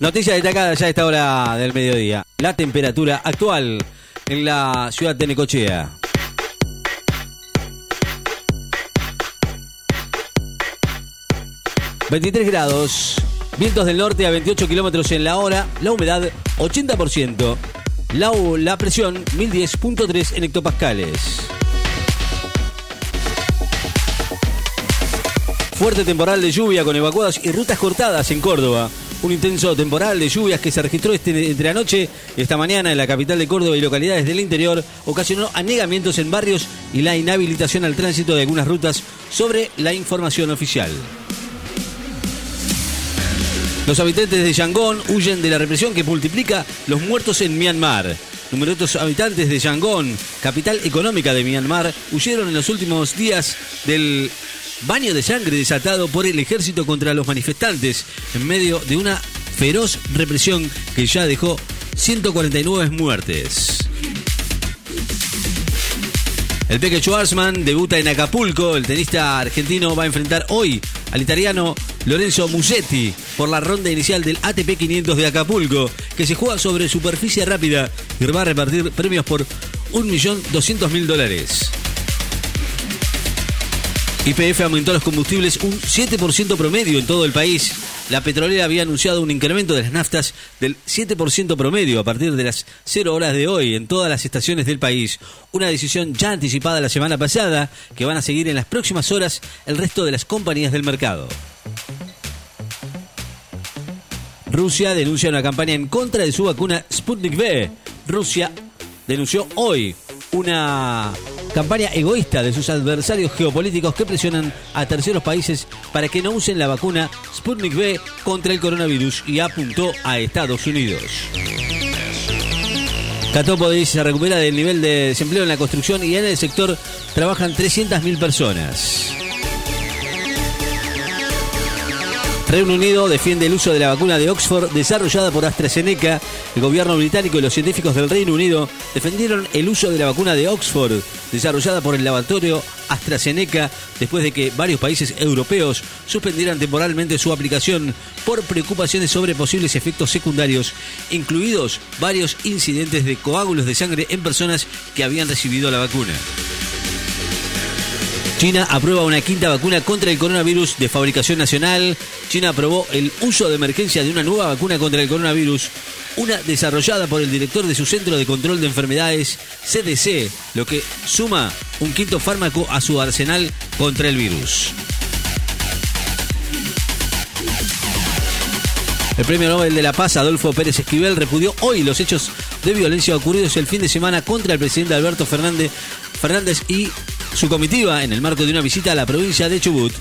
Noticia destacada ya a esta hora del mediodía. La temperatura actual en la ciudad de Necochea. ...23 grados... ...vientos del norte a 28 kilómetros en la hora... ...la humedad 80%... ...la, la presión 1010.3 en hectopascales... Fuerte temporal de lluvia con evacuadas y rutas cortadas en Córdoba. Un intenso temporal de lluvias que se registró este, entre anoche y esta mañana en la capital de Córdoba y localidades del interior ocasionó anegamientos en barrios y la inhabilitación al tránsito de algunas rutas sobre la información oficial. Los habitantes de Yangon huyen de la represión que multiplica los muertos en Myanmar. Numerosos habitantes de Yangon, capital económica de Myanmar, huyeron en los últimos días del baño de sangre desatado por el ejército contra los manifestantes en medio de una feroz represión que ya dejó 149 muertes. El Peque Schwarzman debuta en Acapulco. El tenista argentino va a enfrentar hoy al italiano Lorenzo Musetti por la ronda inicial del ATP 500 de Acapulco, que se juega sobre superficie rápida y va a repartir premios por 1.200.000 dólares. YPF aumentó los combustibles un 7% promedio en todo el país. La petrolera había anunciado un incremento de las naftas del 7% promedio a partir de las 0 horas de hoy en todas las estaciones del país. Una decisión ya anticipada la semana pasada que van a seguir en las próximas horas el resto de las compañías del mercado. Rusia denuncia una campaña en contra de su vacuna Sputnik V. Rusia denunció hoy una campaña egoísta de sus adversarios geopolíticos que presionan a terceros países para que no usen la vacuna Sputnik V contra el coronavirus y apuntó a Estados Unidos. Catópolis se recupera del nivel de desempleo en la construcción y en el sector trabajan 300.000 personas. Reino Unido defiende el uso de la vacuna de Oxford desarrollada por AstraZeneca. El gobierno británico y los científicos del Reino Unido defendieron el uso de la vacuna de Oxford desarrollada por el laboratorio AstraZeneca después de que varios países europeos suspendieran temporalmente su aplicación por preocupaciones sobre posibles efectos secundarios, incluidos varios incidentes de coágulos de sangre en personas que habían recibido la vacuna. China aprueba una quinta vacuna contra el coronavirus de fabricación nacional. China aprobó el uso de emergencia de una nueva vacuna contra el coronavirus, una desarrollada por el director de su Centro de Control de Enfermedades, CDC, lo que suma un quinto fármaco a su arsenal contra el virus. El premio Nobel de la Paz, Adolfo Pérez Esquivel, repudió hoy los hechos de violencia ocurridos el fin de semana contra el presidente Alberto Fernández, Fernández y su comitiva en el marco de una visita a la provincia de Chubut.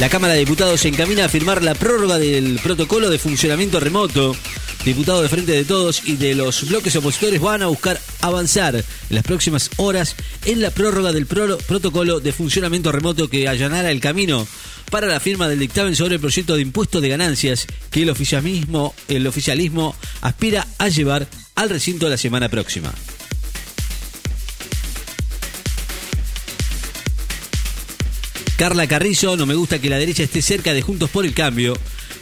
La Cámara de Diputados se encamina a firmar la prórroga del protocolo de funcionamiento remoto. Diputados de Frente de Todos y de los bloques opositores van a buscar avanzar en las próximas horas en la prórroga del protocolo de funcionamiento remoto que allanara el camino para la firma del dictamen sobre el proyecto de impuesto de ganancias que el oficialismo, el oficialismo aspira a llevar al recinto la semana próxima. Carla Carrizo, no me gusta que la derecha esté cerca de Juntos por el Cambio.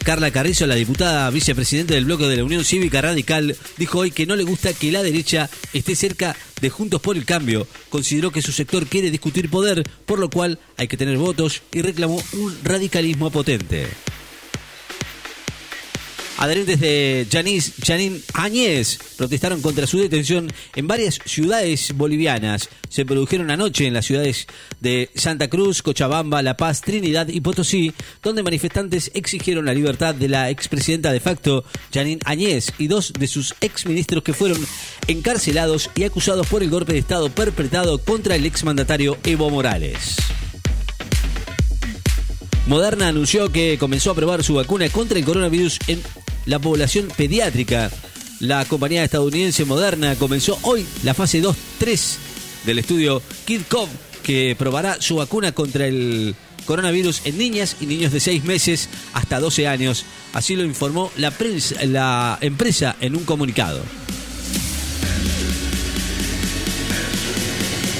Carla Carrizo, la diputada vicepresidente del bloque de la Unión Cívica Radical, dijo hoy que no le gusta que la derecha esté cerca de Juntos por el Cambio. Consideró que su sector quiere discutir poder, por lo cual hay que tener votos y reclamó un radicalismo potente. Adherentes de Janis, Janín Añez protestaron contra su detención en varias ciudades bolivianas. Se produjeron anoche en las ciudades de Santa Cruz, Cochabamba, La Paz, Trinidad y Potosí, donde manifestantes exigieron la libertad de la expresidenta de facto, Janine Añez, y dos de sus exministros que fueron encarcelados y acusados por el golpe de Estado perpetrado contra el exmandatario Evo Morales. Moderna anunció que comenzó a probar su vacuna contra el coronavirus en la población pediátrica. La compañía estadounidense Moderna comenzó hoy la fase 2-3 del estudio KidCov, que probará su vacuna contra el coronavirus en niñas y niños de 6 meses hasta 12 años. Así lo informó la, la empresa en un comunicado.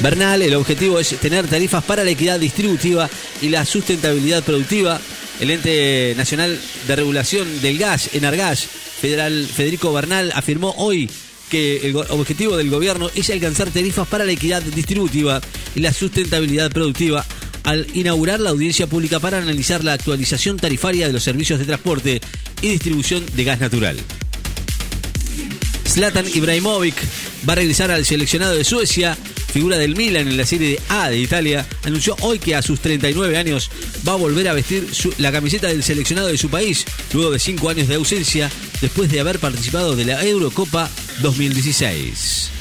Bernal, el objetivo es tener tarifas para la equidad distributiva y la sustentabilidad productiva El ente nacional de regulación del gas, Enargas, federal Federico Bernal, afirmó hoy que el objetivo del gobierno es alcanzar tarifas para la equidad distributiva y la sustentabilidad productiva al inaugurar la audiencia pública para analizar la actualización tarifaria de los servicios de transporte y distribución de gas natural. Zlatan Ibrahimovic va a regresar al seleccionado de Suecia, figura del Milan en la Serie A de Italia, anunció hoy que a sus 39 años va a volver a vestir la camiseta del seleccionado de su país, luego de cinco años de ausencia, después de haber participado de la Eurocopa 2016.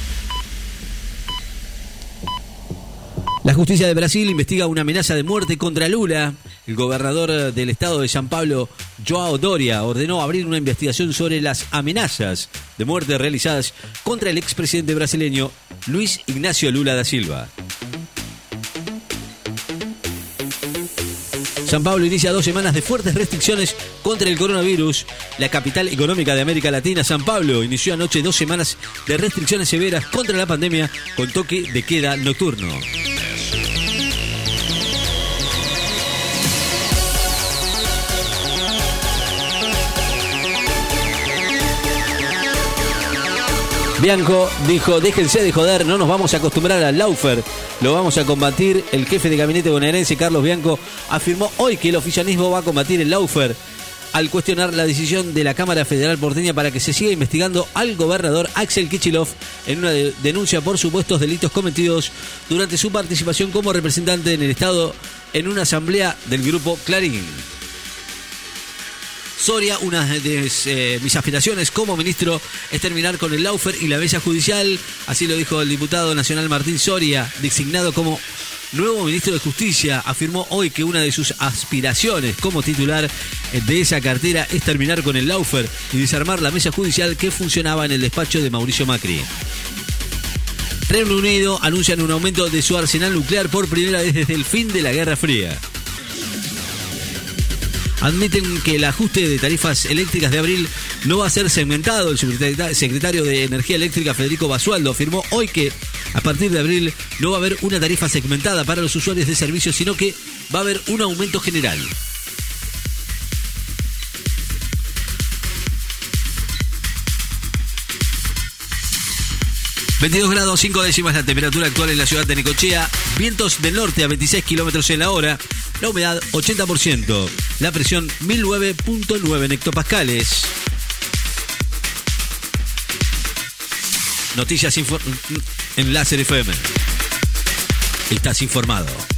La justicia de Brasil investiga una amenaza de muerte contra Lula. El gobernador del estado de San Pablo, Joao Doria, ordenó abrir una investigación sobre las amenazas de muerte realizadas contra el expresidente brasileño Luis Ignacio Lula da Silva. San Pablo inicia dos semanas de fuertes restricciones contra el coronavirus. La capital económica de América Latina, San Pablo, inició anoche dos semanas de restricciones severas contra la pandemia con toque de queda nocturno. Bianco dijo, déjense de joder, no nos vamos a acostumbrar al Laufer, lo vamos a combatir. El jefe de gabinete bonaerense, Carlos Bianco, afirmó hoy que el oficialismo va a combatir el Laufer al cuestionar la decisión de la Cámara Federal porteña para que se siga investigando al gobernador Axel Kichilov en una denuncia por supuestos delitos cometidos durante su participación como representante en el Estado en una asamblea del grupo Clarín. Soria, una de eh, mis aspiraciones como ministro es terminar con el Laufer y la bella judicial. Así lo dijo el diputado nacional Martín Soria, designado como nuevo ministro de Justicia. Afirmó hoy que una de sus aspiraciones como titular de esa cartera es terminar con el Laufer y desarmar la mesa judicial que funcionaba en el despacho de Mauricio Macri. Reino Unido anuncian un aumento de su arsenal nuclear por primera vez desde el fin de la Guerra Fría admiten que el ajuste de tarifas eléctricas de abril no va a ser segmentado. El secretario de Energía Eléctrica, Federico Basualdo, afirmó hoy que a partir de abril no va a haber una tarifa segmentada para los usuarios de servicios, sino que va a haber un aumento general. ...22 grados 5 décimas la temperatura actual en la ciudad de Necochea... ...vientos del norte a 26 kilómetros en la hora la humedad 80%, la presión 1009.9 hectopascales. Noticias en Láser FM. Estás informado.